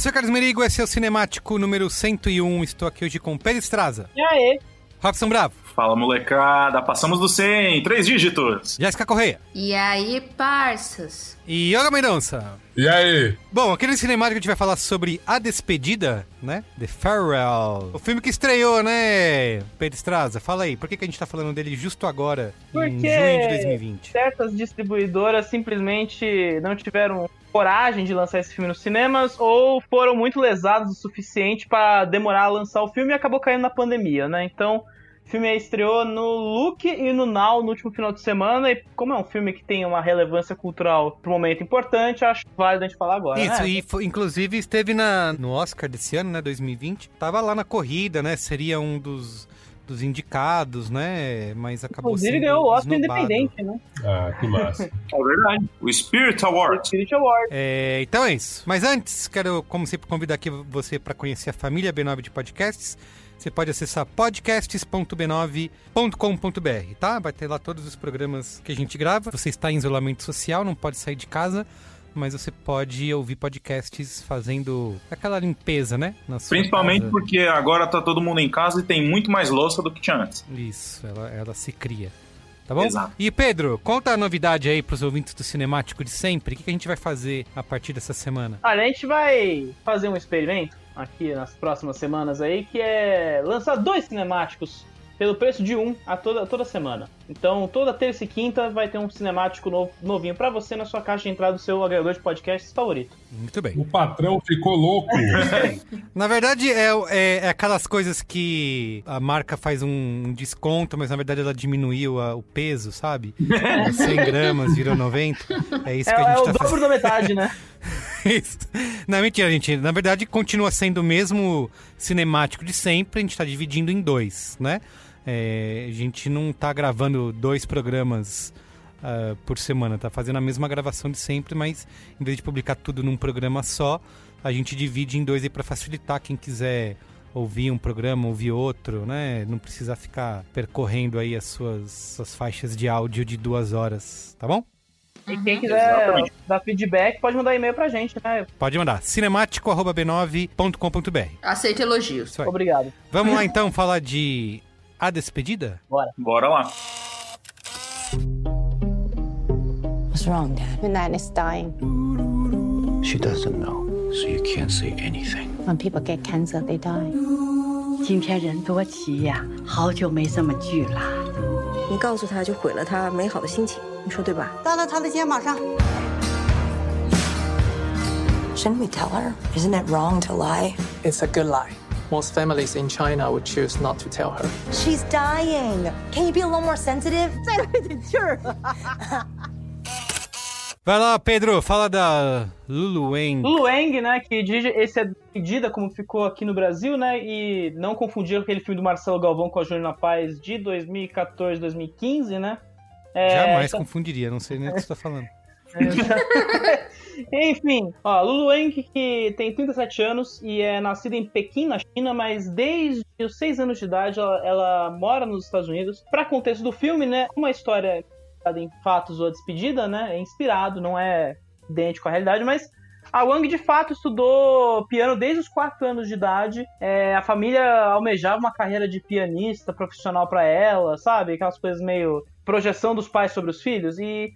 Olá, sou o Carlos Merigo, esse é o Cinemático número 101. Estou aqui hoje com Pedro Estraza, E aí? Robson Bravo, Fala molecada, passamos do 100, três dígitos. Jéssica Correia E aí, parças? e Yoga Mendonça. E aí? Bom, aqui no Cinemático a gente vai falar sobre A Despedida, né? The Farewell. O filme que estreou, né, Pedro Estraza? Fala aí, por que, que a gente tá falando dele justo agora, em Porque junho de 2020? certas distribuidoras simplesmente não tiveram coragem de lançar esse filme nos cinemas ou foram muito lesados o suficiente pra demorar a lançar o filme e acabou caindo na pandemia, né? Então, o filme aí estreou no Look e no Now no último final de semana e como é um filme que tem uma relevância cultural pro momento importante, acho válido a gente falar agora, Isso, né? e fo- inclusive esteve na, no Oscar desse ano, né, 2020. Tava lá na corrida, né, seria um dos, dos indicados, né, mas acabou Inclusive sendo ganhou o Oscar esnobado. independente, né? Ah, que massa. É verdade. O Spirit O Award. Spirit Award. É, então é isso. Mas antes, quero, como sempre, convidar aqui você para conhecer a família B9 de podcasts. Você pode acessar podcasts.b9.com.br, tá? Vai ter lá todos os programas que a gente grava. Você está em isolamento social, não pode sair de casa, mas você pode ouvir podcasts fazendo aquela limpeza, né? Na sua Principalmente casa. porque agora tá todo mundo em casa e tem muito mais louça do que tinha antes. Isso, ela, ela se cria. Tá bom? Exato. E Pedro, conta a novidade aí pros ouvintes do Cinemático de sempre. O que, que a gente vai fazer a partir dessa semana? Olha, a gente vai fazer um experimento aqui nas próximas semanas aí, que é lançar dois cinemáticos pelo preço de um a toda, toda semana. Então, toda terça e quinta vai ter um cinemático novo, novinho pra você na sua caixa de entrada do seu agregador de podcasts favorito. Muito bem. O patrão ficou louco. Na verdade, é, é, é aquelas coisas que a marca faz um desconto, mas na verdade ela diminuiu a- o peso, sabe? 100 gramas virou 90. É isso É, que a é gente o tá dobro fazendo. da metade, né? Isso. Não, mentira, gente. Na verdade, continua sendo o mesmo cinemático de sempre. A gente tá dividindo em dois, né? É, a gente não tá gravando dois programas ah, por semana. Tá fazendo a mesma gravação de sempre, mas em vez de publicar tudo num programa só, a gente divide em dois aí pra facilitar quem quiser ouvir um programa, ouvir outro, né? Não precisar ficar percorrendo aí as suas, suas faixas de áudio de duas horas, tá bom? E quem quiser Exatamente. dar feedback, pode mandar e-mail pra gente, né? Pode mandar. cinemático.b9.com.br. Aceito elogios. Isso aí. Obrigado. Vamos lá então falar de A Despedida? Bora lá. What's wrong, Dad? Nan is dying. She doesn't know, so you can't say anything. When people get cancer, they die. 今天人多齐呀、好久没这么聚了。 你告诉他就毁了他美好的心情，你说对吧？搭到他的肩膀上。Shouldn't we tell her? Isn't it wrong to lie? It's a good lie. Most families in China would choose not to tell her. She's dying. Can you be a little more sensitive? 再来点劲儿。Vai lá, Pedro, fala da Lulu Wang. Lulu Wang, né, que dirige esse é Despedida, como ficou aqui no Brasil, né, e não confundir aquele filme do Marcelo Galvão com a Júlia na Paz de 2014, 2015, né. É, Jamais então- confundiria, não sei nem o que você tá falando. Enfim, ó, Lulu Wang, que tem 37 anos e é nascida em Pequim, na China, mas desde os 6 anos de idade ela, ela mora nos Estados Unidos. Pra contexto do filme, né, uma história em fatos ou a despedida, né, é inspirado, não é idêntico à realidade, mas a Wang de fato estudou piano desde os 4 anos de idade. É, a família almejava uma carreira de pianista profissional pra ela, sabe? Aquelas coisas meio projeção dos pais sobre os filhos. E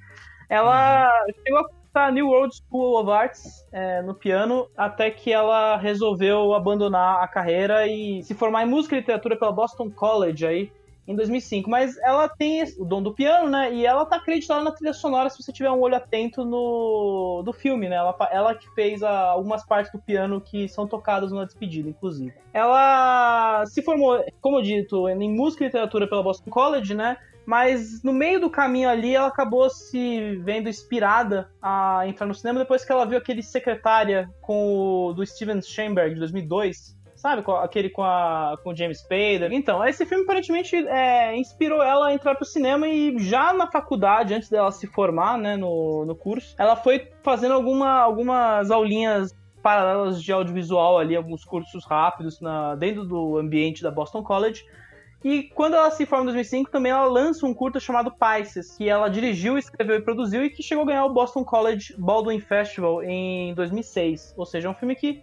ela chegou a cursar a New World School of Arts é, no piano até que ela resolveu abandonar a carreira e se formar em música e literatura pela Boston College aí em 2005. Mas ela tem o dom do piano, né? E ela tá acreditada na trilha sonora se você tiver um olho atento no do filme, né? Ela, ela que fez a- algumas partes do piano que são tocadas na despedida, inclusive. Ela se formou, como eu dito, em música e literatura pela Boston College, né? Mas no meio do caminho ali, ela acabou se vendo inspirada a entrar no cinema depois que ela viu aquele Secretária com o, do Steven Schoenberg de 2002. Sabe? Com- Aquele com, a, com o James Spader. Então, esse filme aparentemente é, inspirou ela a entrar pro cinema e já na faculdade, antes dela se formar, né, no, no curso, ela foi fazendo alguma, algumas aulinhas paralelas de audiovisual ali, alguns cursos rápidos na, dentro do ambiente da Boston College. E quando ela se forma em 2005, também ela lança um curta chamado Pisces, que ela dirigiu, escreveu e produziu e que chegou a ganhar o Boston College Baldwin Festival em 2006. Ou seja, é um filme que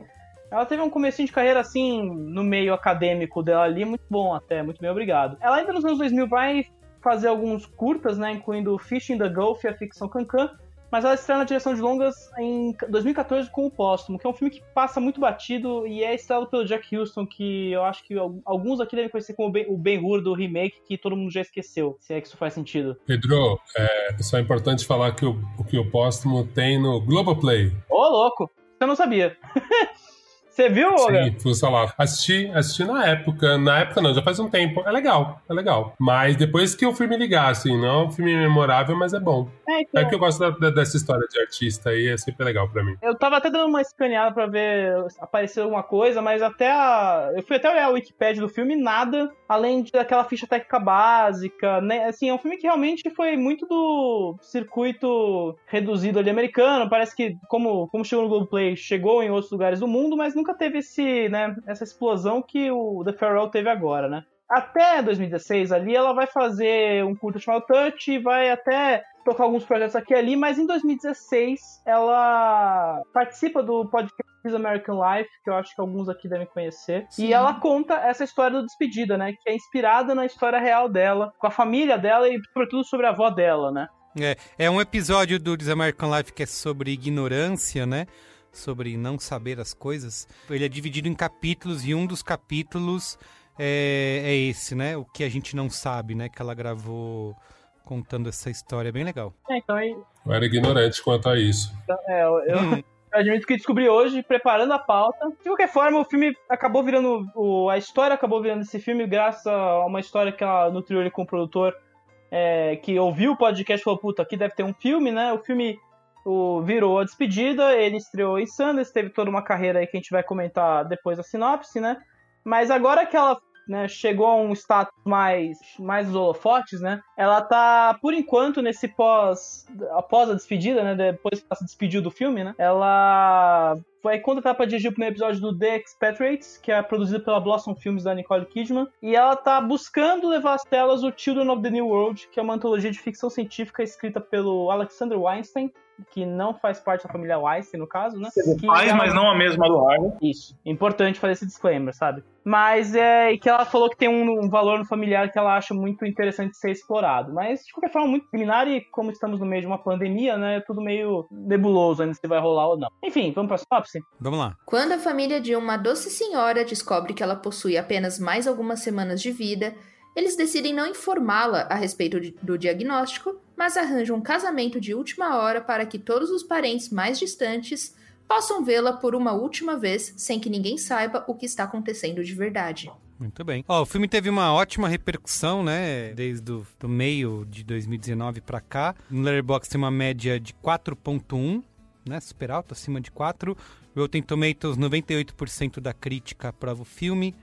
ela teve um começo de carreira assim, no meio acadêmico dela ali, muito bom até, muito bem obrigado. Ela ainda nos anos 2000 vai fazer alguns curtas, né, incluindo Fish in the Gulf e a ficção Cancan, mas ela estreia na direção de longas em 2014 com o Póstumo, que é um filme que passa muito batido e é estrelado pelo Jack Houston, que eu acho que al- alguns aqui devem conhecer como Ben- o Ben-Hur do remake, que todo mundo já esqueceu, se é que isso faz sentido. Pedro, é só importante falar que o, que o Póstumo tem no Globoplay. Ô, louco! Eu não sabia. Você viu, Olga? Sim, fuça lá. Assisti, assisti na época. Na época não, já faz um tempo. É legal, é legal. Mas depois que o filme ligar, assim, não é um filme memorável, mas é bom. É, então- É que eu gosto da- da- dessa história de artista aí, é sempre legal pra mim. Eu tava até dando uma escaneada pra ver se apareceu alguma coisa, mas até a. Eu fui até olhar o Wikipedia do filme nada, além daquela ficha técnica básica, né? Assim, é um filme que realmente foi muito do circuito reduzido ali americano. Parece que, como, como chegou no Globoplay, chegou em outros lugares do mundo, mas nunca teve esse, né, essa explosão que o The Farewell teve agora, né? Até 2016 ali, ela vai fazer um curta chamado Touch e vai até tocar alguns projetos aqui e ali, mas em 2016 ela participa do podcast This American Life, que eu acho que alguns aqui devem conhecer. Sim. E ela conta essa história do Despedida, né? Que é inspirada na história real dela, com a família dela e, sobretudo, sobre a avó dela, né? É, é um episódio do This American Life que é sobre ignorância, né? Sobre não saber as coisas. Ele é dividido em capítulos e um dos capítulos é, é esse, né? O que a gente não sabe, né? Que ela gravou contando essa história. É bem legal. É, então, aí, Eu era ignorante quanto a isso. é, eu, eu Hum. admito que descobri hoje, preparando a pauta. De qualquer forma, o filme acabou virando. O, a história acabou virando esse filme graças a uma história que ela nutriu ele com o produtor é, que ouviu o podcast e falou: puta, aqui deve ter um filme, né? O filme o, virou a despedida, ele estreou em Sundance, teve toda uma carreira aí que a gente vai comentar depois da sinopse, né? Mas agora que ela né, chegou a um status mais, mais holofotes, né? Ela tá, por enquanto, nesse pós. após a despedida, né? Depois que ela se despediu do filme, né? Ela foi contratada para dirigir o primeiro episódio do The Expatriates, que é produzido pela Blossom Films da Nicole Kidman, e ela tá buscando levar às telas o Children of the New World, que é uma antologia de ficção científica escrita pelo Alexander Weinstein, que não faz parte da família Weinstein, no caso, né? Que Faz, ela- mas não a mesma do Harvey. Isso. Importante fazer esse disclaimer, sabe? Mas é e que ela falou que tem um, um valor no familiar que ela acha muito interessante ser explorado. Mas, de qualquer forma, muito preliminar e como estamos no meio de uma pandemia, né? É tudo meio nebuloso ainda se vai rolar ou não. Enfim, vamos pra sinopse? Vamos lá. Quando a família de uma doce senhora descobre que ela possui apenas mais algumas semanas de vida, eles decidem não informá-la a respeito do diagnóstico, mas arranjam um casamento de última hora para que todos os parentes mais distantes possam vê-la por uma última vez sem que ninguém saiba o que está acontecendo de verdade. Muito bem. Ó, o filme teve uma ótima repercussão, né? Desde o do meio de 2019 pra cá. No Letterboxd tem uma média de 4.1, né? Super alto, acima de 4. Rotten Tomatoes, 98% da crítica aprova o filme,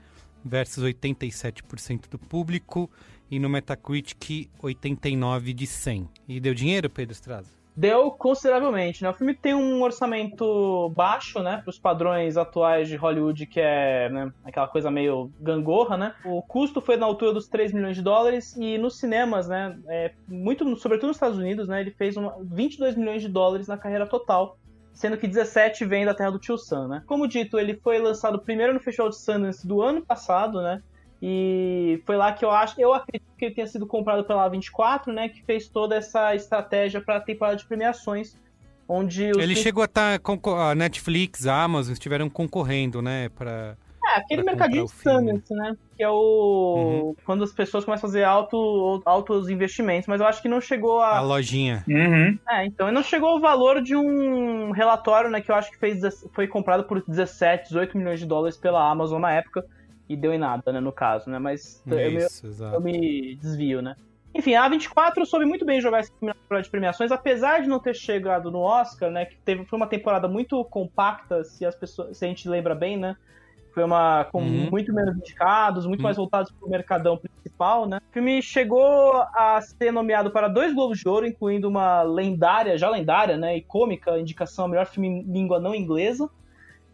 versus 87% do público. E no Metacritic, 89 de 100. E deu dinheiro, Pedro Straza? Deu consideravelmente, né? O filme tem um orçamento baixo, né? Para os padrões atuais de Hollywood, que é né, aquela coisa meio gangorra, né? O custo foi na altura dos 3 milhões de dólares e nos cinemas, né? É, muito, sobretudo nos Estados Unidos, né? Ele fez uma, 22 milhões de dólares na carreira total. Sendo que 17 vem da terra do Tio Sam, né? Como dito, ele foi lançado primeiro no Festival de Sundance do ano passado, né? E foi lá que eu acho, eu acredito que ele tenha sido comprado pela A24, né, que fez toda essa estratégia para a temporada de premiações, onde Ele chegou a estar. a Netflix, a Amazon estiveram concorrendo, né? Pra. É, aquele mercadinho de o. Sundance, né? Que é o. Quando as pessoas começam a fazer alto, altos investimentos, mas eu acho que não chegou a. A lojinha. Uhum. É, então não chegou ao valor de um relatório, né, que eu acho que fez, foi comprado por 17, 18 milhões de dólares pela Amazon na época, e deu em nada, né, no caso, né, mas eu, me- Isso, exato. eu me desvio, né. Enfim, a A24 soube muito bem jogar esse filme na de premiações, apesar de não ter chegado no Oscar, né, que teve, foi uma temporada muito compacta, se as pessoas, se a gente lembra bem, né, foi uma com Uhum. muito menos indicados, muito Uhum. mais voltados pro mercadão principal, né? O filme chegou a ser nomeado para dois Globos de Ouro, incluindo uma lendária, já lendária, né, e cômica indicação ao melhor filme em língua não inglesa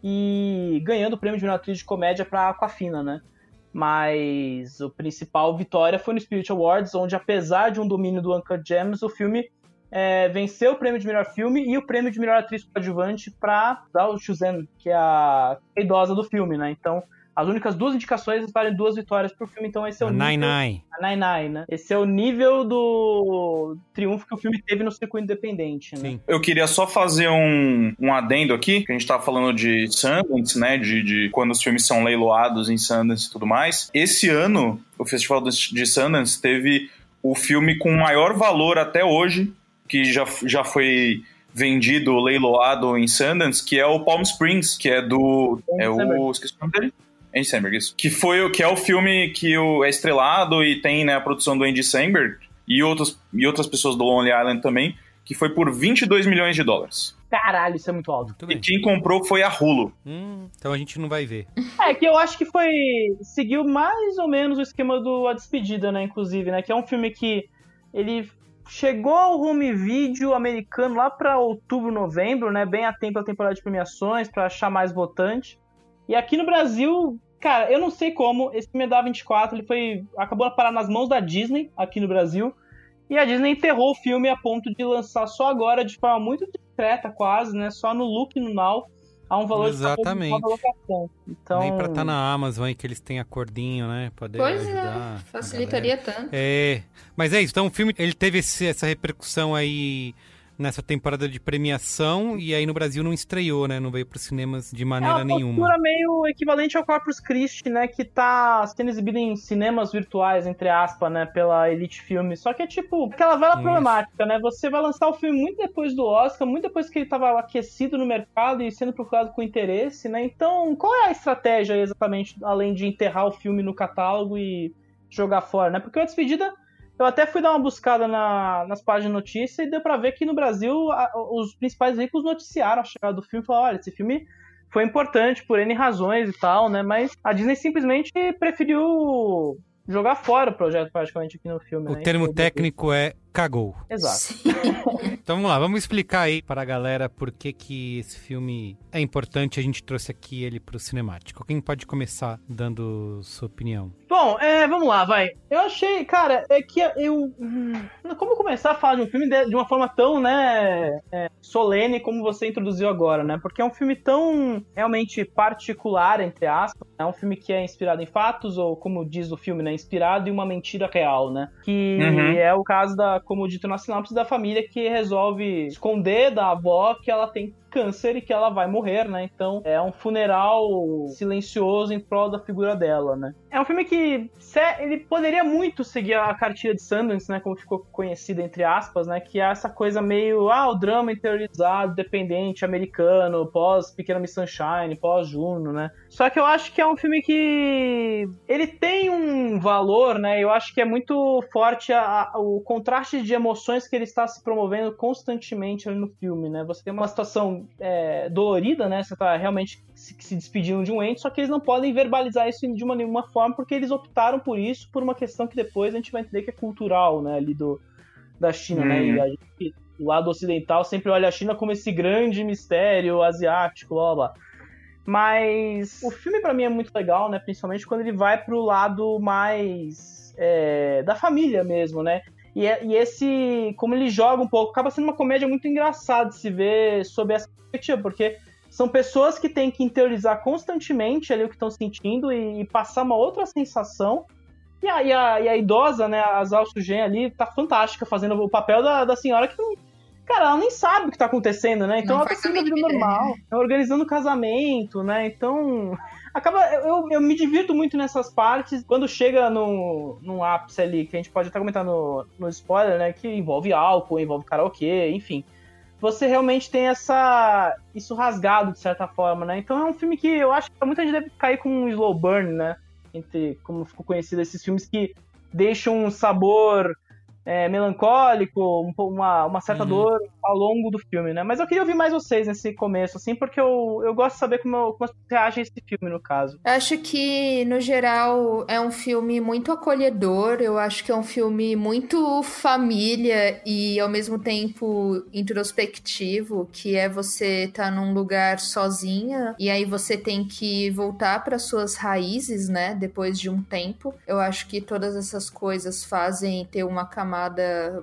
e ganhando o prêmio de melhor atriz de comédia para Aquafina, né? Mas o principal vitória foi no Spirit Awards, onde apesar de um domínio do Uncut Gems, o filme é, venceu o prêmio de melhor filme e o prêmio de melhor atriz coadjuvante para Dao Shuzhen, que é a idosa do filme, né? Então, as únicas duas indicações valem duas vitórias pro filme, então esse é o A nível... Nine Nine. A Nine Nine, né? Esse é o nível do triunfo que o filme teve no circuito independente, né? Sim. Eu queria só fazer um, um adendo aqui, que a gente tava falando de Sundance, né? De, de quando os filmes são leiloados em Sundance e tudo mais. Esse ano, o Festival de de Sundance teve o filme com maior valor até hoje, que já, já foi vendido, leiloado em Sundance, que é o Palm Springs, que é do. É o. Esqueci o nome dele? Andy Samberg, isso. Que, foi, o- que é o filme que o, é estrelado e tem né, a produção do Andy Samberg e, outros, e outras pessoas do Lonely Island também, que foi por 22 milhões de dólares. Caralho, isso é muito alto. Muito E quem comprou foi a Hulu. Hum, então a gente não vai ver. É, que eu acho que foi. Seguiu mais ou menos o esquema do A Despedida, né? Inclusive, né? Que é um filme que ele chegou ao home video americano lá pra outubro, novembro, né? Bem a tempo da temporada de premiações, pra achar mais votante. E aqui no Brasil, cara, eu não sei como, esse filme é da 24, ele foi. acabou parar nas mãos da Disney aqui no Brasil. E a Disney enterrou o filme a ponto de lançar só agora, de forma muito discreta, quase, né? Só no look e no Now. A um valor Exatamente. de nova locação. Então, Nem pra estar na Amazon aí que eles têm acordinho, né? Poder Pois ajudar. é, facilitaria tanto. É, mas é isso. Então o filme ele teve esse- essa repercussão aí nessa temporada de premiação e aí no Brasil não estreou, né? Não veio pros cinemas de É maneira uma nenhuma. postura meio equivalente ao Corpus Christi, né? Que tá sendo exibido em cinemas virtuais, entre aspas, né? Pela Elite Filme. Só que é tipo aquela velha Isso. problemática, né? Você vai lançar o filme muito depois do Oscar, muito depois que ele tava aquecido no mercado e sendo procurado com interesse, né? Então, qual é a estratégia exatamente, além de enterrar o filme no catálogo e jogar fora, né? Porque a despedida. Eu até fui dar uma buscada na- nas páginas de notícia e deu pra ver que no Brasil a- os principais veículos noticiaram a chegada do filme e falaram: olha, esse filme foi importante por N razões e tal, né? Mas a Disney simplesmente preferiu jogar fora o projeto praticamente aqui no filme. O né? termo técnico é cagou. Exato. Então vamos lá, vamos explicar aí para a galera por que, que esse filme é importante. A gente trouxe aqui ele pro cinemático. Quem pode começar dando sua opinião? Bom, é, vamos lá, vai. Eu achei, cara, é que eu. hum, Como começar a falar de um filme de, de uma forma tão, né, é, solene como você introduziu agora, né? Porque é um filme tão realmente particular, entre aspas. É um filme que é inspirado em fatos, ou como diz o filme, né? Inspirado em uma mentira real, né? Que Uhum. é o caso da, como dito na sinopse, da família que resolve esconder da avó que ela tem câncer e que ela vai morrer, né? Então é um funeral silencioso em prol da figura dela, né? É um filme que se- ele poderia muito seguir a cartilha de Sundance, né? Como ficou conhecida entre aspas, né? Que é essa coisa meio ah, o drama interiorizado, dependente, americano, pós Pequena Miss Sunshine, pós Juno, né? Só que eu acho que é um filme que ele tem um valor, né? Eu acho que é muito forte a- a- o contraste de emoções que ele está se promovendo constantemente no filme, né? Você tem uma situação é, dolorida, né? Você tá realmente se, se despedindo de um ente, só que eles não podem verbalizar isso de uma nenhuma forma porque eles optaram por isso por uma questão que depois a gente vai entender que é cultural, né? Ali do da China, né? Uhum. E a gente, o lado ocidental sempre olha a China como esse grande mistério asiático, blá blá. Mas o filme pra mim é muito legal, né? Principalmente quando ele vai pro lado mais é, da família mesmo, né? E, é- e esse, como ele joga um pouco, acaba sendo uma comédia muito engraçada de se ver sob essa perspectiva, porque são pessoas que têm que interiorizar constantemente ali o que estão sentindo e, e passar uma outra sensação. E a, e a, a idosa, né, a Zal Sugen ali, tá fantástica fazendo o papel da, da senhora que não. Cara, ela nem sabe o que tá acontecendo, né? Então Não ela tá sendo a vida normal, organizando casamento, né? Então. Acaba. Eu, eu me divirto muito nessas partes. Quando chega no, num ápice ali, que a gente pode até comentar no, no spoiler, né? Que envolve álcool, envolve karaokê, enfim. Você realmente tem essa. isso rasgado, de certa forma, né? Então é um filme que eu acho que muita gente deve cair com um slow burn, né? Entre, como ficou conhecido, esses filmes que deixam um sabor é, melancólico, um uma, uma certa Uhum. dor ao longo do filme, né? Mas eu queria ouvir mais vocês nesse começo, assim, porque eu, eu gosto de saber como, como você reage a esse filme, no caso. Acho que, no geral, é um filme muito acolhedor. Eu acho que é um filme muito família e, ao mesmo tempo, introspectivo, que é você estar num lugar sozinha e aí você tem que voltar para suas raízes, né? Depois de um tempo. Eu acho que todas essas coisas fazem ter uma camada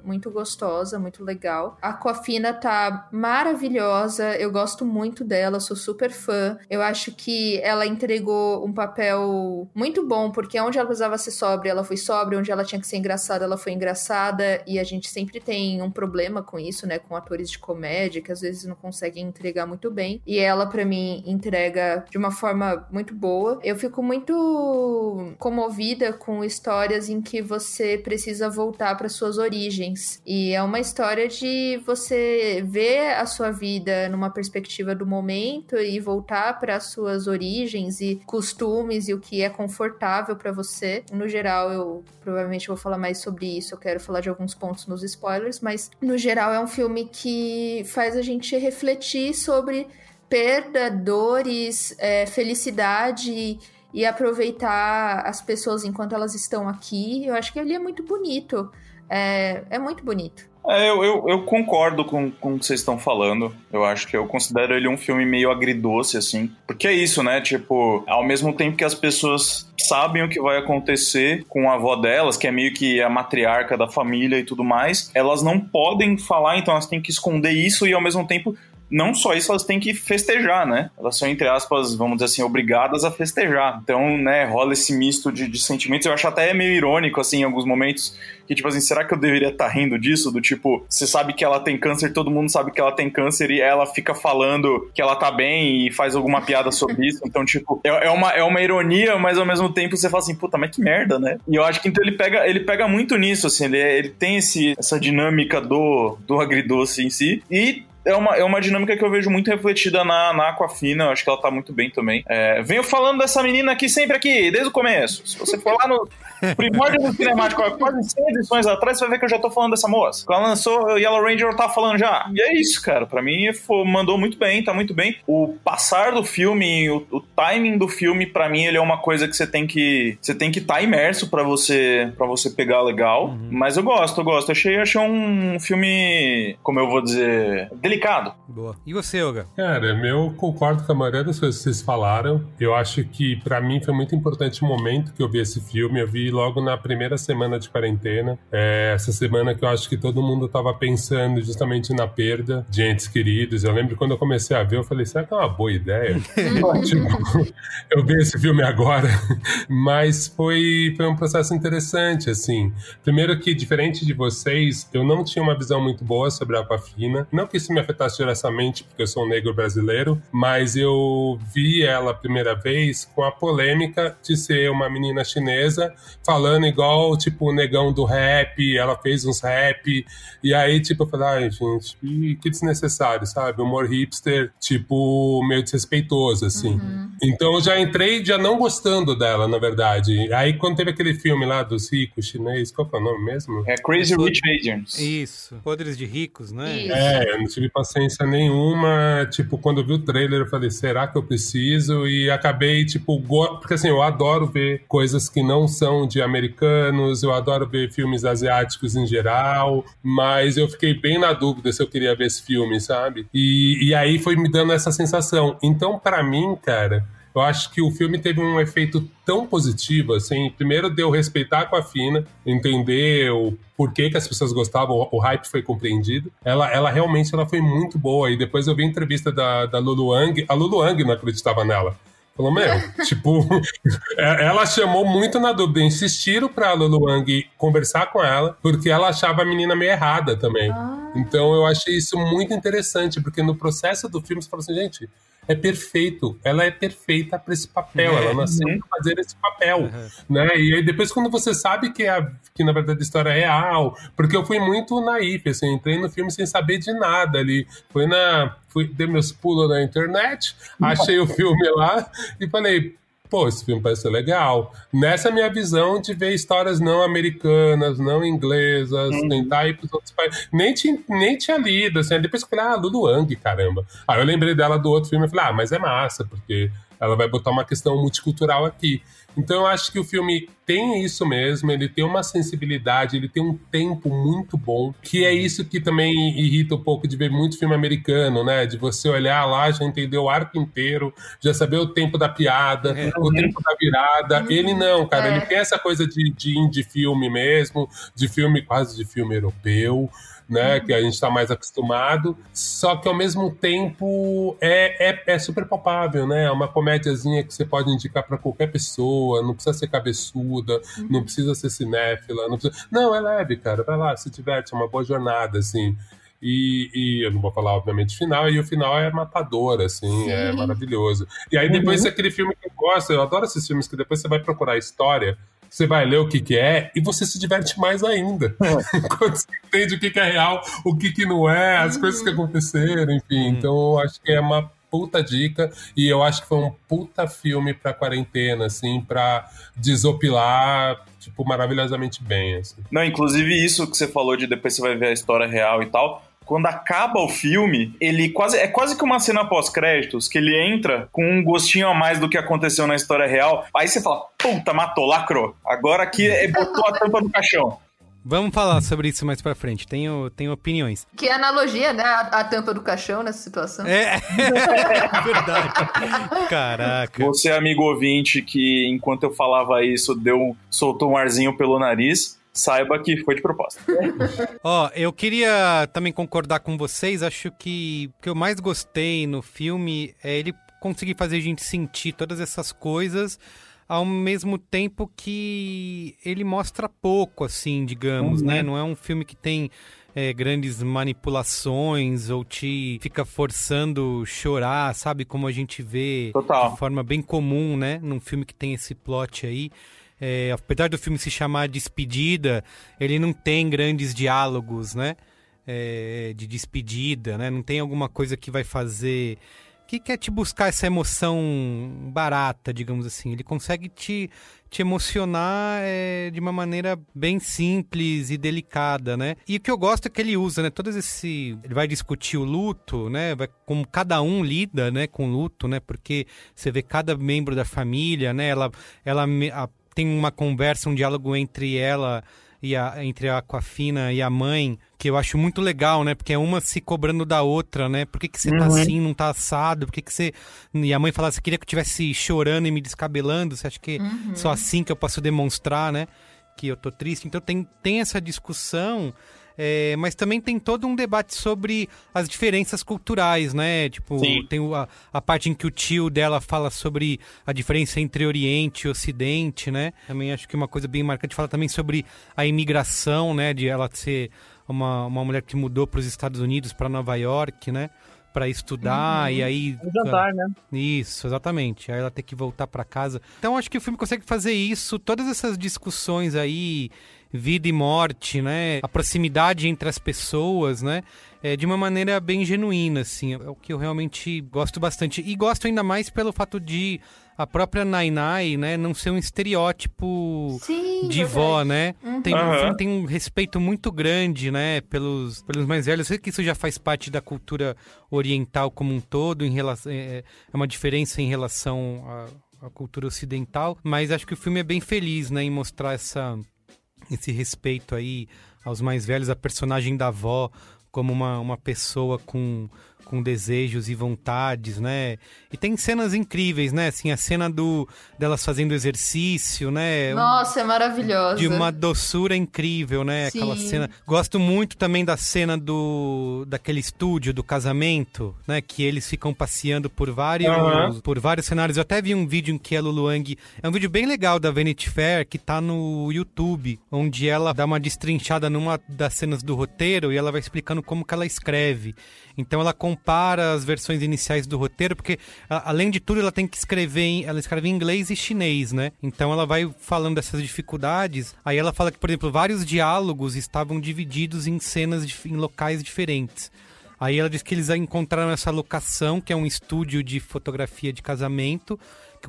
muito gostosa, muito legal. A Coafina tá maravilhosa. Eu gosto muito dela, sou super fã. Eu acho que ela entregou um papel muito bom, porque onde ela precisava ser sóbria, ela foi sóbria, onde ela tinha que ser engraçada, ela foi engraçada, e a gente sempre tem um problema com isso, né, com atores de comédia, que às vezes não conseguem entregar muito bem, e ela, pra mim, entrega de uma forma muito boa. Eu fico muito comovida com histórias em que você precisa voltar para suas origens, e é uma história de você ver a sua vida numa perspectiva do momento e voltar para suas origens e costumes e o que é confortável para você. No geral, eu provavelmente vou falar mais sobre isso. Eu quero falar de alguns pontos nos spoilers, mas no geral é um filme que faz a gente refletir sobre perda, dores, é, felicidade e aproveitar as pessoas enquanto elas estão aqui. Eu acho que ele é muito bonito. É, é muito bonito. É, eu, eu, eu concordo com, com o que vocês estão falando. Eu acho que eu considero ele um filme meio agridoce, assim. Porque é isso, né? Tipo, ao mesmo tempo que as pessoas sabem o que vai acontecer com a avó delas, que é meio que a matriarca da família e tudo mais, elas não podem falar, então elas têm que esconder isso e ao mesmo tempo. Não só isso, elas têm que festejar, né? Elas são, entre aspas, vamos dizer assim, obrigadas a festejar. Então, né, rola esse misto de, de sentimentos. Eu acho até meio irônico, assim, em alguns momentos, que, tipo assim, será que eu deveria estar rindo disso? Do tipo, você sabe que ela tem câncer, todo mundo sabe que ela tem câncer e ela fica falando que ela tá bem e faz alguma piada sobre isso. Então, tipo, é, é uma, é uma ironia, mas ao mesmo tempo você fala assim, puta, mas que merda, né? E eu acho que então ele pega, ele pega muito nisso, assim, ele, ele tem esse, essa dinâmica do, do agridoce em si. E é uma, é uma dinâmica que eu vejo muito refletida na, na Aquafina, eu acho que ela tá muito bem também. É, venho falando dessa menina aqui sempre aqui, desde o começo. Se você for lá no primórdio do cinemático, quase 100 edições atrás, você vai ver que eu já tô falando dessa moça. Quando ela lançou o Yellow Ranger, eu tava falando já. E é isso, cara. Pra mim, foi, mandou muito bem, tá muito bem. O passar do filme, o, o timing do filme, pra mim, ele é uma coisa que você tem que você tem que estar tá imerso pra você para você pegar legal. Uhum. Mas eu gosto, eu gosto. Achei, achei um filme, como eu vou dizer, delicado. Boa. E você, Olga? Cara, eu concordo com a maioria das coisas que vocês falaram. Eu acho que para mim foi muito importante o momento que eu vi esse filme. Eu vi logo na primeira semana de quarentena. É, essa semana que eu acho que todo mundo tava pensando justamente na perda de entes queridos. Eu lembro quando eu comecei a ver, eu falei, será que é uma boa ideia? tipo, eu vi esse filme agora. Mas foi, foi um processo interessante, assim. Primeiro que, diferente de vocês, eu não tinha uma visão muito boa sobre a Aquafina. Não que isso me afetasse diretamente, porque eu sou um negro brasileiro, mas eu vi ela a primeira vez com a polêmica de ser uma menina chinesa falando igual, tipo, o negão do rap, ela fez uns rap, e aí, tipo, eu falei, ai, gente, que desnecessário, sabe? Humor hipster, tipo, meio desrespeitoso, assim. Uhum. Então eu já entrei já não gostando dela, na verdade. Aí quando teve aquele filme lá dos ricos chinês, qual que é o nome mesmo? É Crazy Rich Asians. Isso, Podres de Ricos, né? Isso. É, eu não tive paciência nenhuma. Tipo, quando eu vi o trailer, eu falei, será que eu preciso? E acabei, tipo, go... porque assim, eu adoro ver coisas que não são de americanos, eu adoro ver filmes asiáticos em geral, mas eu fiquei bem na dúvida se eu queria ver esse filme, sabe? E, e aí foi me dando essa sensação. Então, para mim, cara, eu acho que o filme teve um efeito tão positivo, assim, primeiro deu respeitar com a Fina, entender o porquê que as pessoas gostavam, o, hype foi compreendido. Ela, ela realmente ela foi muito boa. E depois eu vi a entrevista da, da Lulu Wang, a Lulu Wang não acreditava nela. Falou, meu, tipo, é, ela chamou muito na dúvida. Insistiram pra Lulu Wang conversar com ela, porque ela achava a menina meio errada também. Ah. Então eu achei isso muito interessante, porque no processo do filme você fala assim, gente, é perfeito. Ela é perfeita para esse papel. Ela nasceu uhum. para fazer esse papel, uhum. né? E aí depois quando você sabe que a, que na verdade a história é real, porque eu fui muito naif, assim, entrei no filme sem saber de nada ali. Fui na fui dei meus pulos na internet, achei o filme lá e falei, pô, esse filme parece ser legal. Nessa minha visão de ver histórias não americanas, não inglesas, uhum. tentar ir pros outros países. Nem, tinha, nem tinha lido, assim. Depois eu falei, ah, Lulu Wang, caramba. Aí eu lembrei dela do outro filme e falei, ah, mas é massa, porque ela vai botar uma questão multicultural aqui. Então eu acho que o filme tem isso mesmo, ele tem uma sensibilidade, ele tem um tempo muito bom, que é isso que também irrita um pouco de ver muito filme americano, né? De você olhar lá, já entender o arco inteiro, já saber o tempo da piada, é. o tempo da virada. Ele não, cara, é. ele tem essa coisa de, de indie filme mesmo, de filme quase de filme europeu né? Que a gente está mais acostumado. Só que ao mesmo tempo é, é, é super palpável, né? É uma comédiazinha que você pode indicar para qualquer pessoa, não precisa ser cabeçuda, uhum. não precisa ser cinéfila, não precisa... Não, é leve, cara. Vai lá, se diverte, é uma boa jornada, assim. E, e, eu não vou falar, obviamente, final, e o final é matador, assim, é Sim. é maravilhoso. E aí depois uhum. aquele filme que eu gosto, eu adoro esses filmes que depois você vai procurar a história, você vai ler o que, que é e você se diverte mais ainda. É. Quando você entende o que, que é real, o que, que não é, as coisas que aconteceram, enfim. Hum. Então, eu acho que é uma puta dica e eu acho que foi um puta filme pra quarentena, assim, pra desopilar, tipo, maravilhosamente bem, assim. Não, inclusive isso que você falou de depois você vai ver a história real e tal, quando acaba o filme, ele quase é quase que uma cena pós-créditos, que ele entra com um gostinho a mais do que aconteceu na história real. Aí você fala, puta, matou, lacrou. Agora aqui é, botou a tampa no caixão. Vamos falar sobre isso mais pra frente. Tenho, tenho opiniões. Que analogia, né? A, a, tampa do caixão nessa situação. É, é verdade. Caraca. Você, amigo ouvinte, que enquanto eu falava isso, deu, soltou um arzinho pelo nariz saiba que foi de proposta. Ó, oh, eu queria também concordar com vocês. Acho que o que eu mais gostei no filme é ele conseguir fazer a gente sentir todas essas coisas ao mesmo tempo que ele mostra pouco, assim, digamos, uhum. né? Não é um filme que tem é, grandes manipulações ou te fica forçando chorar, sabe? Como a gente vê Total. de forma bem comum, né? Num filme que tem esse plot aí. É, apesar do filme se chamar Despedida, ele não tem grandes diálogos, né? é, de despedida, né? Não tem alguma coisa que vai fazer que quer te buscar essa emoção barata, digamos assim. Ele consegue te, te emocionar é, de uma maneira bem simples e delicada, né? E o que eu gosto é que ele usa, né? Todos esse... Ele vai discutir o luto, né? Vai, como cada um lida, né? Com luto, né? Porque você vê cada membro da família, né? Ela, ela a, tem uma conversa, um diálogo entre ela e a, entre a Aquafina e a mãe, que eu acho muito legal, né? Porque é uma se cobrando da outra, né? Por que, que você tá uhum. tá assim, não tá assado? Por que, que você. E a mãe fala, você queria que eu estivesse chorando e me descabelando? Você acha que uhum. só assim que eu posso demonstrar, né? Que eu tô triste. Então tem, tem essa discussão é, mas também tem todo um debate sobre as diferenças culturais, né? Tipo, Sim. tem a, a, parte em que o tio dela fala sobre a diferença entre Oriente e Ocidente, né? Também acho que uma coisa bem marcante fala também sobre a imigração, né? De ela ser uma, uma mulher que mudou para os Estados Unidos, para Nova York, né? Para estudar uhum. e aí jantar, né? Isso, exatamente. Aí ela tem que voltar para casa. Então acho que o filme consegue fazer isso, todas essas discussões aí vida e morte, né? A proximidade entre as pessoas, né? É, de uma maneira bem genuína, assim. É o que eu realmente gosto bastante. E gosto ainda mais pelo fato de a própria Nainai, né, não ser um estereótipo Sim, de vó, né? Uhum. Tem, uhum. tem um respeito muito grande, né, pelos, pelos mais velhos. Eu sei que isso já faz parte da cultura oriental como um todo, em relação, é, é uma diferença em relação à, à cultura ocidental, mas acho que o filme é bem feliz, né, em mostrar essa esse respeito aí aos mais velhos, a personagem da avó como uma, uma pessoa com com desejos e vontades, né? E tem cenas incríveis, né? Assim, a cena do delas fazendo exercício, né? Nossa, é maravilhosa. De uma doçura incrível, né? Sim. Aquela cena. Gosto muito também da cena do daquele estúdio do casamento, né? Que eles ficam passeando por vários uhum. por vários cenários. Eu até vi um vídeo em que a Luluang é um vídeo bem legal da Vanity Fair que tá no YouTube, onde ela dá uma destrinchada numa das cenas do roteiro e ela vai explicando como que ela escreve. Então ela compara as versões iniciais do roteiro, porque além de tudo ela tem que escrever em, ela escreve em inglês e chinês, né? Então ela vai falando dessas dificuldades. Aí ela fala que, por exemplo, vários diálogos estavam divididos em cenas em locais diferentes. Aí ela diz que eles encontraram essa locação, que é um estúdio de fotografia de casamento,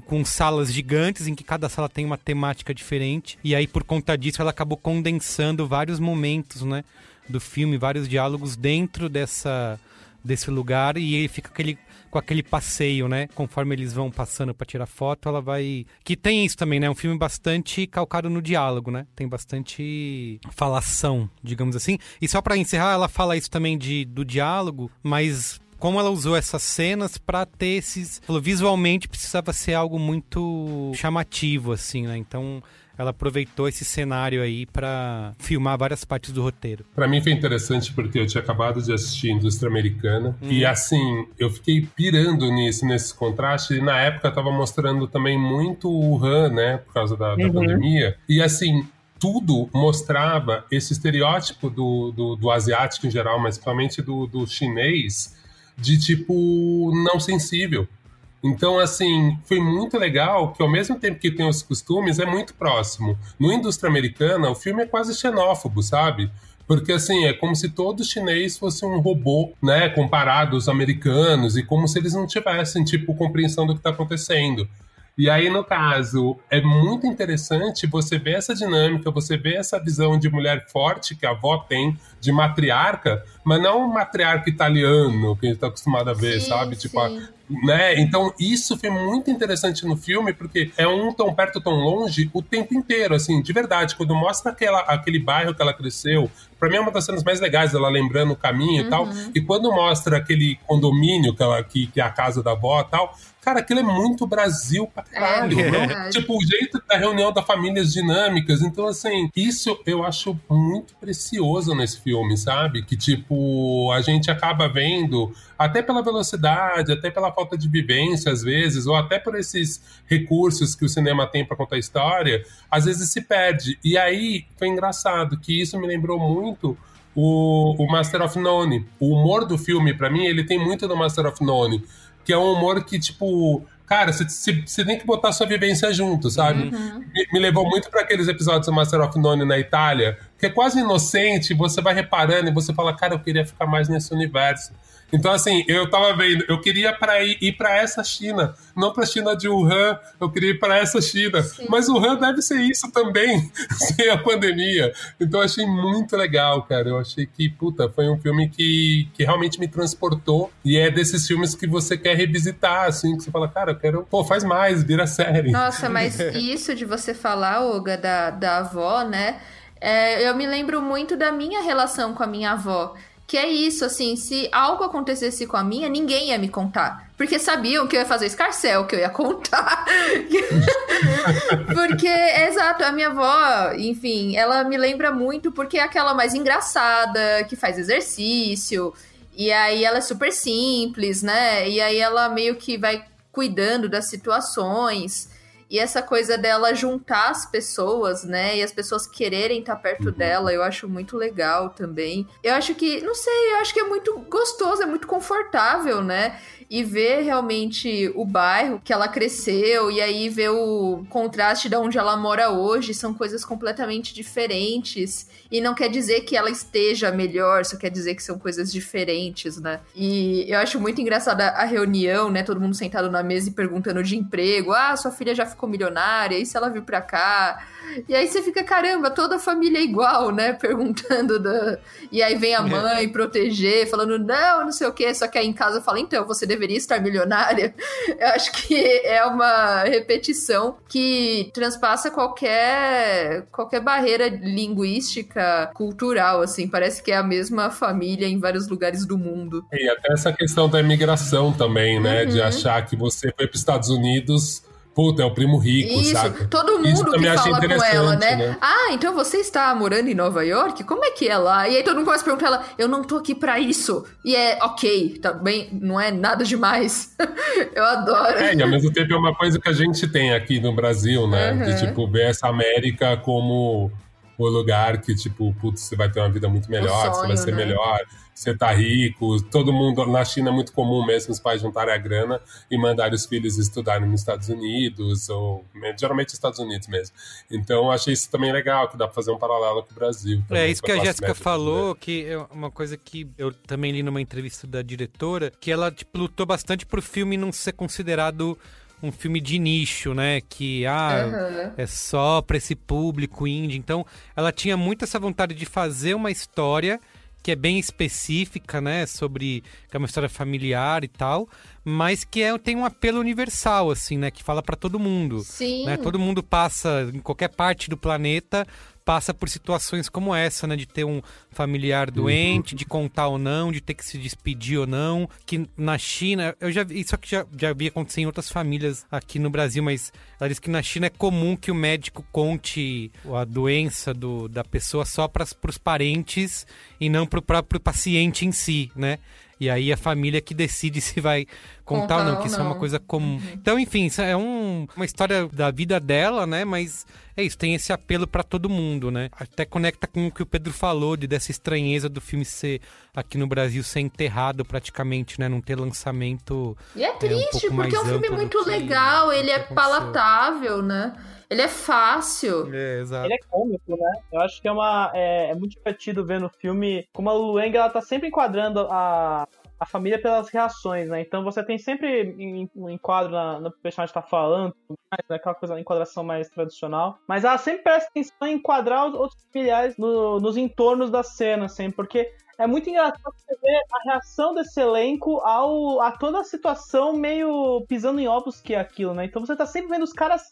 com salas gigantes em que cada sala tem uma temática diferente. E aí, por conta disso, ela acabou condensando vários momentos, né? Do filme, vários diálogos dentro dessa desse lugar e ele fica aquele, com aquele passeio, né? Conforme eles vão passando para tirar foto, ela vai. Que tem isso também, né? Um filme bastante calcado no diálogo, né? Tem bastante falação, digamos assim. E só para encerrar, ela fala isso também de, do diálogo, mas como ela usou essas cenas para ter esses. Visualmente precisava ser algo muito chamativo, assim, né? Então ela aproveitou esse cenário aí para filmar várias partes do roteiro. Para mim foi interessante porque eu tinha acabado de assistir Indústria Americana hum. e assim, eu fiquei pirando nisso, nesse contraste. E na época tava mostrando também muito o Han, né, por causa da, da uhum. pandemia. E assim, tudo mostrava esse estereótipo do, do, do, asiático em geral, mas principalmente do, do chinês, de tipo não sensível. Então, assim, foi muito legal que ao mesmo tempo que tem os costumes, é muito próximo. No indústria americana, o filme é quase xenófobo, sabe? Porque, assim, é como se todo chinês fosse um robô, né, comparado aos americanos, e como se eles não tivessem, tipo, compreensão do que está acontecendo. E aí, no caso, é muito interessante você ver essa dinâmica, você ver essa visão de mulher forte que a avó tem, de matriarca, mas não um matriarca italiano que a gente está acostumado a ver, sim, sabe? Tipo, a, né? Então, isso foi muito interessante no filme, porque é um tão perto, tão longe o tempo inteiro, assim, de verdade. Quando mostra aquela, aquele bairro que ela cresceu, para mim é uma das cenas mais legais, ela lembrando o caminho uhum. e tal. E quando mostra aquele condomínio que, ela, que, que é a casa da avó e tal, Cara, aquilo é muito Brasil pra caralho. É, tipo, o jeito da reunião da famílias dinâmicas. Então, assim, isso eu acho muito precioso nesse filme, sabe? Que, tipo, a gente acaba vendo, até pela velocidade, até pela falta de vivência, às vezes, ou até por esses recursos que o cinema tem para contar história, às vezes se perde. E aí foi engraçado que isso me lembrou muito o, o Master of None. O humor do filme, para mim, ele tem muito do Master of None que é um humor que, tipo, cara, você, tem que botar sua vivência junto, sabe? Uhum. Me, me levou muito para aqueles episódios do Master of None na Itália, que é quase inocente, você vai reparando e você fala, cara, eu queria ficar mais nesse universo. Então, assim, eu tava vendo, eu queria para ir, ir para essa China, não pra China de Wuhan, eu queria ir para essa China. Sim. Mas Wuhan deve ser isso também, sem a pandemia. Então, eu achei muito legal, cara. Eu achei que, puta, foi um filme que, que realmente me transportou. E é desses filmes que você quer revisitar, assim, que você fala, cara, eu quero, pô, faz mais, vira série. Nossa, mas isso de você falar, Olga, da, da avó, né? É, eu me lembro muito da minha relação com a minha avó. Que é isso, assim, se algo acontecesse com a minha, ninguém ia me contar. Porque sabiam que eu ia fazer escarcel, que eu ia contar. porque, exato, a minha avó, enfim, ela me lembra muito porque é aquela mais engraçada, que faz exercício. E aí ela é super simples, né? E aí ela meio que vai cuidando das situações. E essa coisa dela juntar as pessoas, né? E as pessoas quererem estar perto dela, eu acho muito legal também. Eu acho que, não sei, eu acho que é muito gostoso, é muito confortável, né? E ver realmente o bairro que ela cresceu, e aí ver o contraste de onde ela mora hoje, são coisas completamente diferentes. E não quer dizer que ela esteja melhor, só quer dizer que são coisas diferentes, né? E eu acho muito engraçada a reunião, né? Todo mundo sentado na mesa e perguntando de emprego. Ah, sua filha já ficou milionária, e se ela vir pra cá? E aí você fica, caramba, toda a família é igual, né? Perguntando da. E aí vem a mãe proteger, falando, não, não sei o quê. Só que aí em casa fala, então, você deveria estar milionária. Eu acho que é uma repetição que transpassa qualquer, qualquer barreira linguística, cultural, assim. Parece que é a mesma família em vários lugares do mundo. E até essa questão da imigração também, né? Uhum. De achar que você foi para os Estados Unidos, puta, é o primo rico, Isso, sabe? todo Isso mundo que também achei fala com ela, né? né? Ah, então você está morando em Nova York? Como é que é lá? E aí todo mundo começa a perguntar ela, eu não tô aqui pra isso. E é ok, também não é nada demais. eu adoro. É, e ao mesmo tempo é uma coisa que a gente tem aqui no Brasil, né? Uhum. De, tipo, ver essa América como o lugar que, tipo, putz, você vai ter uma vida muito melhor, O você vai sonho, ser né? melhor, você tá rico. Todo mundo, na China é muito comum mesmo os pais juntarem a grana e mandarem os filhos estudarem nos Estados Unidos, ou geralmente nos Estados Unidos mesmo. Então, eu achei isso também legal, que dá pra fazer um paralelo com o Brasil. É também, isso com que a classe Jéssica falou, que é uma coisa que eu também li numa entrevista da diretora, que ela tipo, lutou bastante pro filme não ser considerado um filme de nicho, né? Que ah, Aham. é só pra esse público indie. Então, ela tinha muito essa vontade de fazer uma história que é bem específica, né? Sobre que é uma história familiar e tal, mas que é, tem um apelo universal, assim, né? Que fala pra todo mundo. Sim. né? Todo mundo passa, em qualquer parte do planeta, passa por situações como essa, né? De ter um familiar doente, de contar ou não, de ter que se despedir ou não. Que na China, eu já vi, isso aqui já, já vi acontecer em outras famílias aqui no Brasil, mas ela diz que na China é comum que o médico conte a doença do, da pessoa só para os parentes e não para o próprio paciente em si, né? E aí a família que decide se vai contar ou não, que isso é uma coisa comum. Então, enfim, isso é um- uma história da vida dela, né? Mas é isso, tem esse apelo pra todo mundo, né? Até conecta com o que o Pedro falou, de dessa estranheza do filme ser aqui no Brasil ser enterrado praticamente, né? Não ter lançamento. E é um triste, pouco porque mais é um filme muito que- legal, ele é palatável, né? Ele é fácil. É, exato. Ele é cômico, né? Eu acho que é, uma, é, é muito divertido ver no filme como a Lueng, ela tá sempre enquadrando a, a família pelas reações, né? Então você tem sempre em- um enquadro na, no que o personagem tá falando, tudo mais, né? aquela coisa, enquadração mais tradicional. Mas ela sempre presta atenção em enquadrar os outros familiares no- nos entornos da cena, sempre, porque é muito engraçado você ver a reação desse elenco ao, a toda a situação meio pisando em ovos que é aquilo, né? Então você tá sempre vendo os caras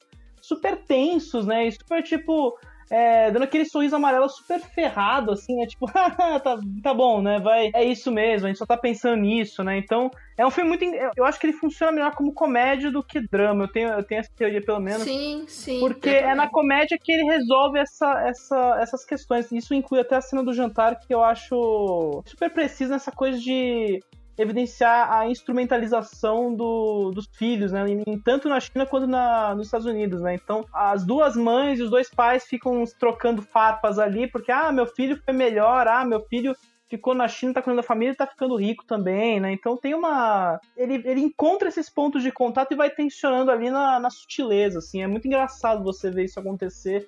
super tensos, né? E super, tipo, é, dando aquele sorriso amarelo super ferrado, assim, né? Tipo, tá, tá bom, né? Vai, é isso mesmo, a gente só tá pensando nisso, né? Então, é um filme muito. Eu acho que ele funciona melhor como comédia do que drama. Eu tenho, eu tenho essa teoria, pelo menos. Sim, sim. Porque é na comédia que ele resolve essa, essa, essas questões. Isso inclui até a cena do jantar, que eu acho super precisa nessa coisa de evidenciar a instrumentalização do- dos filhos, né? Tanto na China quanto na- nos Estados Unidos, né? Então, as duas mães e os dois pais ficam trocando farpas ali, porque, ah, meu filho foi melhor, ah, meu filho ficou na China, tá cuidando da família e tá ficando rico também, né? Então tem uma. Ele, ele encontra esses pontos de contato e vai tensionando ali na, na sutileza, assim. É muito engraçado você ver isso acontecer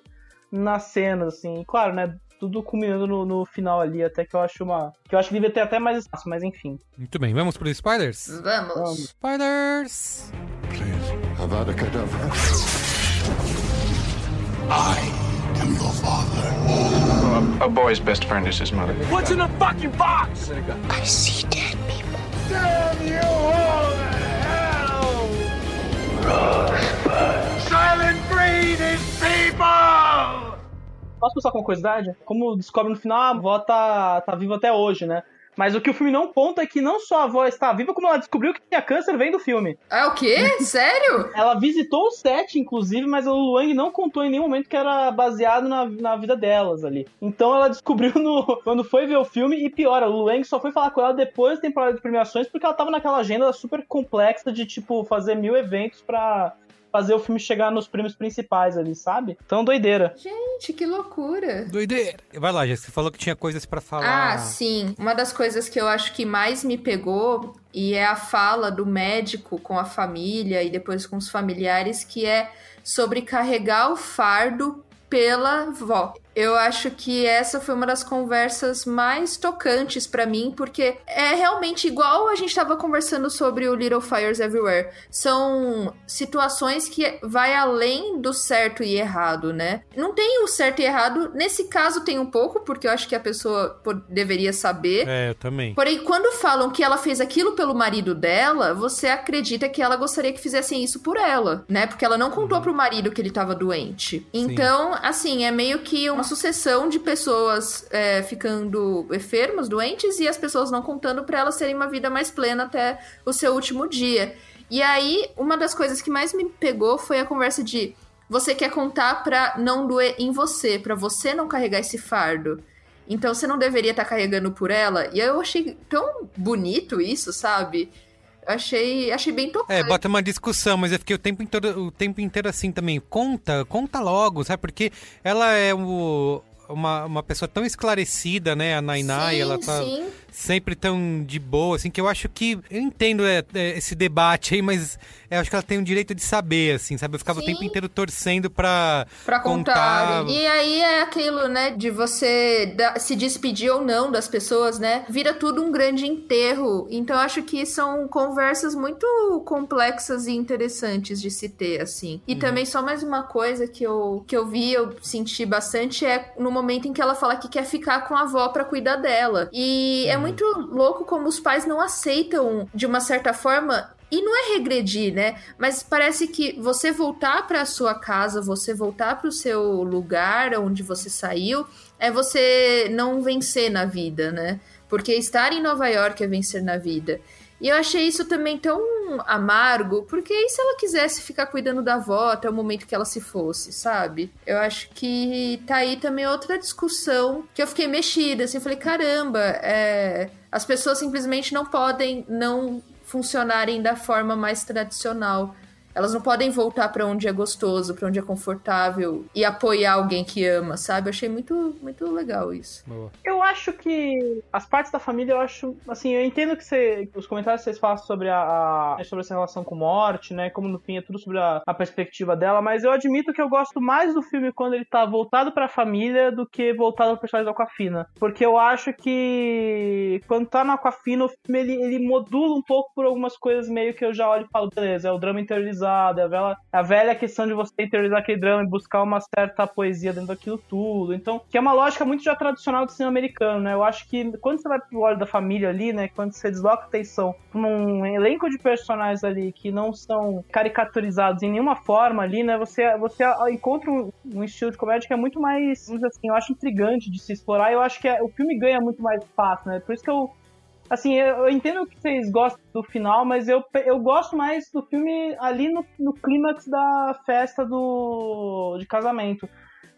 nas cenas, assim. E, claro, né? Tudo culminando no, no, final ali, até que eu acho uma. Que eu acho que devia ter até mais espaço, mas enfim. Muito bem, vamos pro spoilers? Vamos. Vamos. Spoilers! Avada Kedavra. I am your father. A boy's best friend is his mother. What's in the fucking box? I see dead people. Damn you all to hell! Rosebud. Silent breed is people! Posso passar com uma curiosidade? Como descobre no final, a avó tá, tá viva até hoje, né? Mas o que o filme não conta é que não só a avó está viva, como ela descobriu que tinha câncer vem do filme. É o quê? Sério? ela visitou o set, inclusive, mas o Luang não contou em nenhum momento que era baseado na, na vida delas ali. Então ela descobriu no, quando foi ver o filme, e piora, o Luang só foi falar com ela depois da temporada de premiações, porque ela tava naquela agenda super complexa de, tipo, fazer mil eventos pra fazer o filme chegar nos prêmios principais ali, sabe? Então, doideira. Gente, que loucura. Doideira. Vai lá, Jéssica, você falou que tinha coisas para falar. Ah, sim. Uma das coisas que eu acho que mais me pegou e é a fala do médico com a família e depois com os familiares, que é sobre carregar o fardo pela vó. Eu acho que essa foi uma das conversas mais tocantes para mim, porque é realmente igual a gente estava conversando sobre o Little Fires Everywhere. São situações que vai além do certo e errado, né? Não tem o certo e errado. Nesse caso tem um pouco, porque eu acho que a pessoa deveria saber. É, eu também. Porém, quando falam que ela fez aquilo pelo marido dela, você acredita que ela gostaria que fizessem isso por ela, né? Porque ela não contou pro marido que ele tava doente. Então, assim, é meio que uma sucessão de pessoas é, ficando enfermas, doentes, e as pessoas não contando para elas terem uma vida mais plena até o seu último dia. E aí, uma das coisas que mais me pegou foi a conversa de você quer contar pra não doer em você, para você não carregar esse fardo. Então você não deveria estar tá carregando por ela. E eu achei tão bonito isso, sabe? Achei, achei bem tocante. É, bota uma discussão, mas eu fiquei o tempo inteiro, o tempo inteiro assim também. Conta, conta logo, sabe? Porque ela é o, uma, uma pessoa tão esclarecida, né? A Nainai, sim, ela tá sim. sempre tão de boa, assim, que eu acho que. Eu entendo é, é, esse debate aí, mas eu acho que ela tem o direito de saber, assim, sabe? Eu ficava Sim. o tempo inteiro torcendo pra, Pra contar. contar. E aí é aquilo, né, de você se despedir ou não das pessoas, né? Vira tudo um grande enterro. Então eu acho que são conversas muito complexas e interessantes de se ter, assim. E também só mais uma coisa que eu, que eu vi, eu senti bastante, é no momento em que ela fala que quer ficar com a avó pra cuidar dela. E é muito louco como os pais não aceitam, de uma certa forma, e não é regredir, né? Mas parece que você voltar para sua casa, você voltar para o seu lugar onde você saiu, é você não vencer na vida, né? Porque estar em Nova York é vencer na vida. E eu achei isso também tão amargo, porque e se ela quisesse ficar cuidando da avó até o momento que ela se fosse, sabe? Eu acho que tá aí também outra discussão que eu fiquei mexida, assim, falei, caramba, é, as pessoas simplesmente não podem não funcionarem da forma mais tradicional. Elas não podem voltar pra onde é gostoso, pra onde é confortável e apoiar alguém que ama, sabe? Eu achei muito, muito legal isso. Eu acho que as partes da família, eu acho, assim, eu entendo que você, os comentários que vocês façam sobre a, a- sobre essa relação com morte, né, como no fim é tudo sobre a, a perspectiva dela, mas eu admito que eu gosto mais do filme quando ele tá voltado pra família do que voltado ao personagem da Aquafina, porque eu acho que quando tá na Aquafina, o filme ele, ele modula um pouco por algumas coisas meio que eu já olho e falo, beleza, é o drama interiorizado, é a velha, a velha questão de você interiorizar aquele drama e buscar uma certa poesia dentro daquilo tudo, então, que é uma lógica muito já tradicional do cinema americano, né? Eu acho que quando você vai pro olho da família ali, né? Quando você desloca a atenção pra um elenco de personagens ali que não são caricaturizados em nenhuma forma ali, né? Você, você encontra um, um estilo de comédia que é muito mais, assim, eu acho intrigante de se explorar. Eu acho que é- o filme ganha muito mais espaço, né? Por isso que eu Assim, eu, eu entendo que vocês gostam do final, mas eu, eu gosto mais do filme ali no, no clímax da festa do de casamento.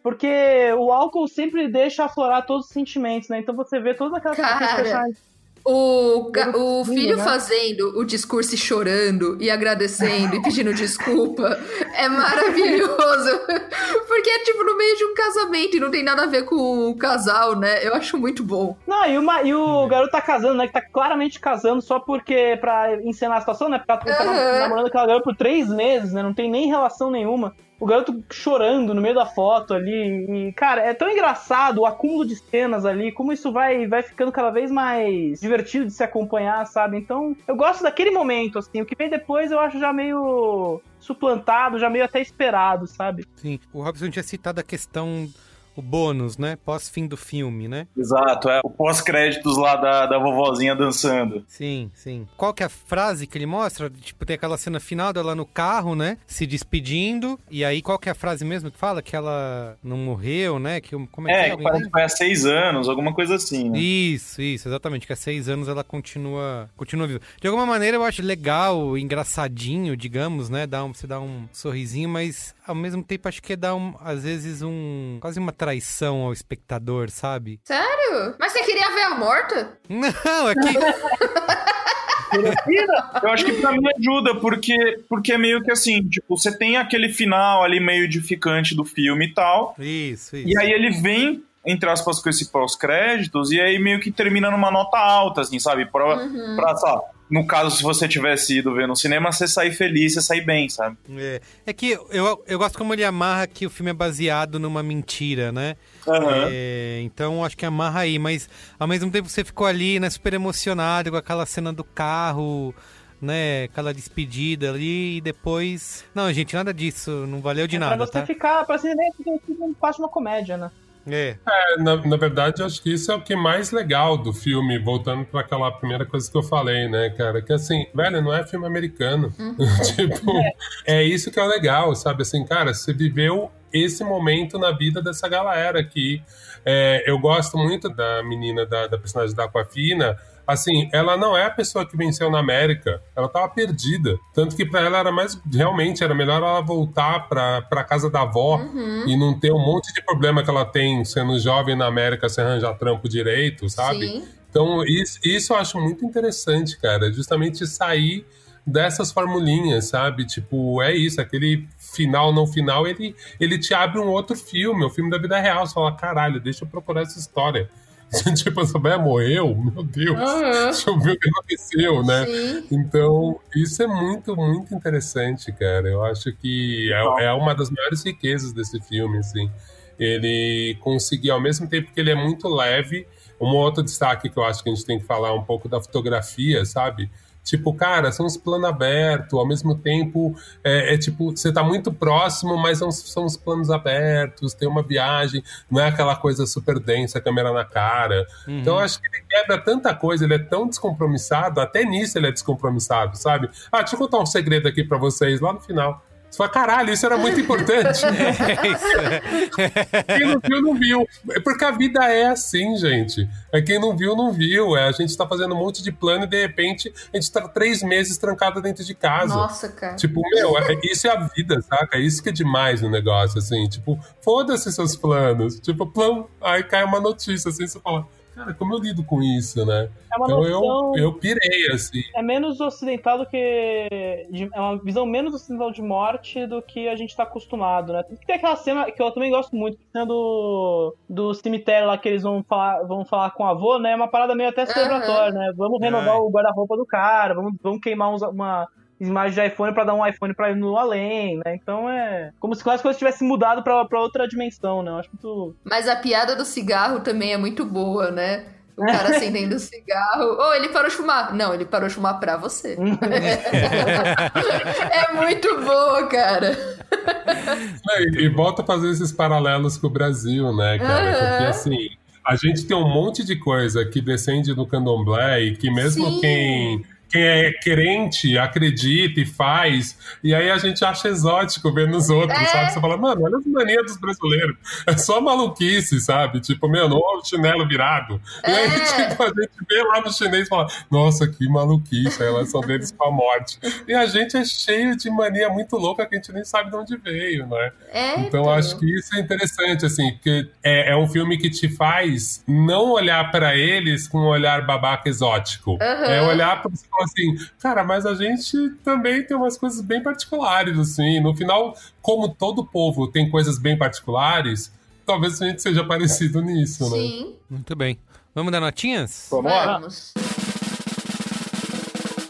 Porque o álcool sempre deixa aflorar todos os sentimentos, né? Então você vê todas aquelas Cara. personagens O, o filho fazendo o discurso e chorando e agradecendo e pedindo desculpa é maravilhoso. Porque é tipo no meio de um casamento e não tem nada a ver com o casal, né? Eu acho muito bom. Não, e, uma, e o garoto tá casando, né? Que tá claramente casando só porque. pra encenar a situação, né? Porque ele tá Aham. namorando aquela garota por três meses, né? Não tem nem relação nenhuma. O garoto chorando no meio da foto ali. E, cara, é tão engraçado o acúmulo de cenas ali, como isso vai, vai ficando cada vez mais divertido de se acompanhar, sabe? Então, eu gosto daquele momento, assim. O que vem depois eu acho já meio suplantado, já meio até esperado, sabe? Sim, o Robson tinha citado a questão, o bônus, né? Pós-fim do filme, né? Exato, é o pós-créditos lá da, da vovozinha dançando. Sim, sim. Qual que é a frase que ele mostra? Tipo, tem aquela cena final dela no carro, né? Se despedindo. E aí, qual que é a frase mesmo que fala? Que ela não morreu, né? Que, como é que É, é? que parece que foi há seis anos, alguma coisa assim, né? Isso, isso, exatamente. Que há seis anos ela continua, continua viva. De alguma maneira eu acho legal, engraçadinho, digamos, né? Dá um, você dá um sorrisinho, mas ao mesmo tempo acho que é dar um, às vezes um quase uma traição ao espectador, sabe? Sério? Mas você queria ver a morta? Não, é que Eu acho que pra mim ajuda, porque, porque é meio que assim, tipo, você tem aquele final ali meio edificante do filme e tal. Isso, isso. E aí ele vem, entre aspas, com esse pós-créditos, e aí meio que termina numa nota alta, assim, sabe? Pra, Uhum. pra lá, no caso, se você tivesse ido ver no cinema, você sair feliz, você sair bem, sabe? É, é que eu, eu gosto como ele amarra que o filme é baseado numa mentira, né? Aham. É, então acho que amarra aí, mas ao mesmo tempo você ficou ali, né, super emocionado com aquela cena do carro, né? Aquela despedida ali e depois. Não, gente, nada disso, não valeu de É nada, pra você tá? ficar, pra você nem que faz uma comédia, né? É. É, na, na verdade, acho que isso é o que é mais legal do filme, voltando para aquela primeira coisa que eu falei, né, cara? Que assim, velho, não é filme americano. tipo, é isso que é o legal, sabe? Assim, cara, você viveu esse momento na vida dessa galera aqui. É, eu gosto muito da menina, da, da personagem da Aquafina. Assim, ela não é a pessoa que venceu na América. Ela tava perdida. Tanto que pra ela era mais. Realmente, era melhor ela voltar pra, pra casa da avó e não ter um monte de problema que ela tem sendo jovem na América sem arranjar trampo direito, sabe? Sim. Então, isso, isso eu acho muito interessante, cara. Justamente sair dessas formulinhas, sabe? Tipo, é isso, aquele final, não final, ele, ele te abre um outro filme, o filme da vida real. Você fala, caralho, deixa eu procurar essa história. Tipo, essa velha morreu? Meu Deus. Aham. Deixa eu ver o que aconteceu, né? Sim. Então, isso é muito, muito interessante, cara. Eu acho que é, é uma das maiores riquezas desse filme, assim. Ele conseguiu, ao mesmo tempo que ele é muito leve, um outro destaque que eu acho que a gente tem que falar um pouco da fotografia, sabe? Tipo, cara, são uns planos abertos, ao mesmo tempo é, é tipo, você tá muito próximo, mas são, são uns planos abertos, tem uma viagem, não é aquela coisa super densa, câmera na cara. Uhum. Então eu acho que ele quebra tanta coisa, ele é tão descompromissado, até nisso ele é descompromissado, sabe? Ah, deixa eu contar um segredo aqui pra vocês lá no final. Você fala, caralho, isso era muito importante. quem não viu, não viu. É porque a vida é assim, gente. É quem não viu, não viu. É, a gente tá fazendo um monte de plano e de repente a gente tá três meses trancado dentro de casa. Nossa, cara. Tipo, meu, é- isso é a vida, saca? Isso que é demais no negócio, assim. Tipo, foda-se seus planos. Tipo, plano, aí cai uma notícia, assim, você fala, cara, como eu lido com isso, né? É uma então noção- eu, eu pirei, assim. É menos ocidental do que. de- é uma visão menos ocidental de morte do que a gente tá acostumado, né? Tem aquela cena que eu também gosto muito, que a cena do, do cemitério lá que eles vão falar, vão falar com o avô, né? É uma parada meio até celebratória, né? Vamos renovar É. o guarda-roupa do cara, vamos, vamos queimar uns- uma imagem de iPhone pra dar um iPhone pra ir no além, né? Então é como se as coisas tivessem mudado pra, pra outra dimensão, né? Eu acho muito. Mas a piada do cigarro também é muito boa, né? O cara acendendo o cigarro. Ou ele parou de fumar. Não, ele parou de fumar pra você. é muito boa, cara. É, E, volta a fazer esses paralelos com o Brasil, né, cara? Aham. Porque assim, a gente tem um monte de coisa que descende do candomblé e que mesmo Sim. quem quem é crente acredita e faz, e aí a gente acha exótico ver nos outros, É. sabe? Você fala, mano, olha as manias dos brasileiros. É só maluquice, sabe? Tipo, meu, não o chinelo virado. E aí, É. tipo, a gente vê lá no chinês e fala, nossa, que maluquice, a relação deles com a morte. E a gente é cheio de mania muito louca que a gente nem sabe de onde veio, né? É, Então acho que isso é interessante, assim, porque é, é um filme que te faz não olhar pra eles com um olhar babaca exótico. Aham. É olhar pra e falar assim, cara, mas a gente também tem umas coisas bem particulares, assim. No final, como todo povo tem coisas bem particulares, talvez a gente seja parecido nisso, né? Sim. Muito bem. Vamos dar notinhas? Vamos.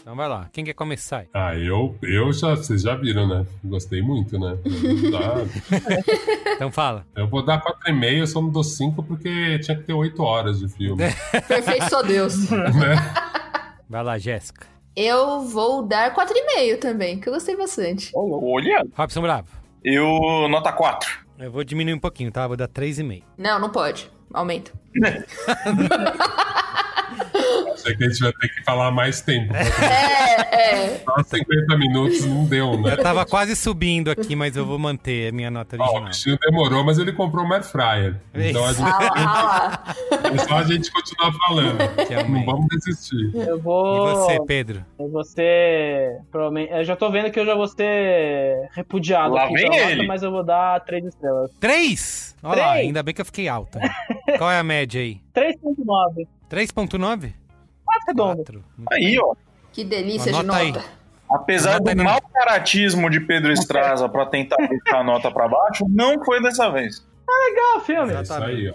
Então vai lá. Quem quer começar? aí? Ah, eu, eu já, vocês já viram, né? Gostei muito, né? Então fala. Eu vou dar 4,5, eu só não dou 5 porque tinha que ter 8 horas de filme. Perfeito, só Deus. né? Vai lá, Jéssica. Eu vou dar 4,5 também, que eu gostei bastante. Olha. Robson Bravo. Eu, nota 4. Eu vou diminuir um pouquinho, tá? Vou dar 3,5. Não, não pode. Aumenta. Sei que a gente vai ter que falar mais tempo. É, é. Só 50 minutos não deu, né? Eu tava quase subindo aqui, mas eu vou manter a minha nota Ó, o original. Cristinho demorou, mas ele comprou um air fryer. Então a gente, Ah lá, é só a gente continuar falando. Não vamos desistir. Eu vou. E você, Pedro? Eu vou ser. Provavelmente. Eu já tô vendo que eu já vou ser repudiado Lá aqui vem nota, ele. mas eu vou dar 3 estrelas. Três? Olha lá, ainda bem que eu fiquei alta. Qual é a média aí? 3.9. 3.9? 4 redondo. Quatro. Muito Aí, bem. ó. Que delícia de aí. nota. Apesar Anota aí do no- mau caratismo de Pedro Estraza pra tentar deixar a nota pra baixo, não foi dessa vez. Legal, filme. É isso aí, ó.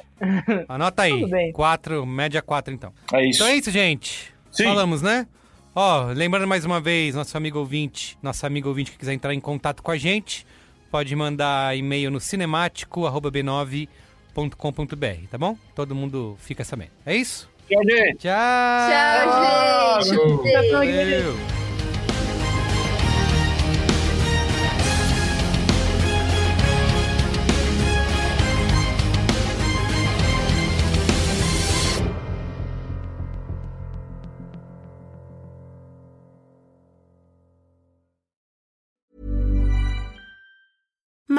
Anota aí. Tudo bem. 4, média 4 então. É isso. Então é isso, gente. Sim. Falamos, né? Ó, lembrando mais uma vez, nosso amigo ouvinte, nosso amigo ouvinte que quiser entrar em contato com a gente, pode mandar e-mail no cinemático.b9.com.br, tá bom? Todo mundo fica sabendo. É isso? Tchau, gente. Tchau! Tchau, gente. Valeu.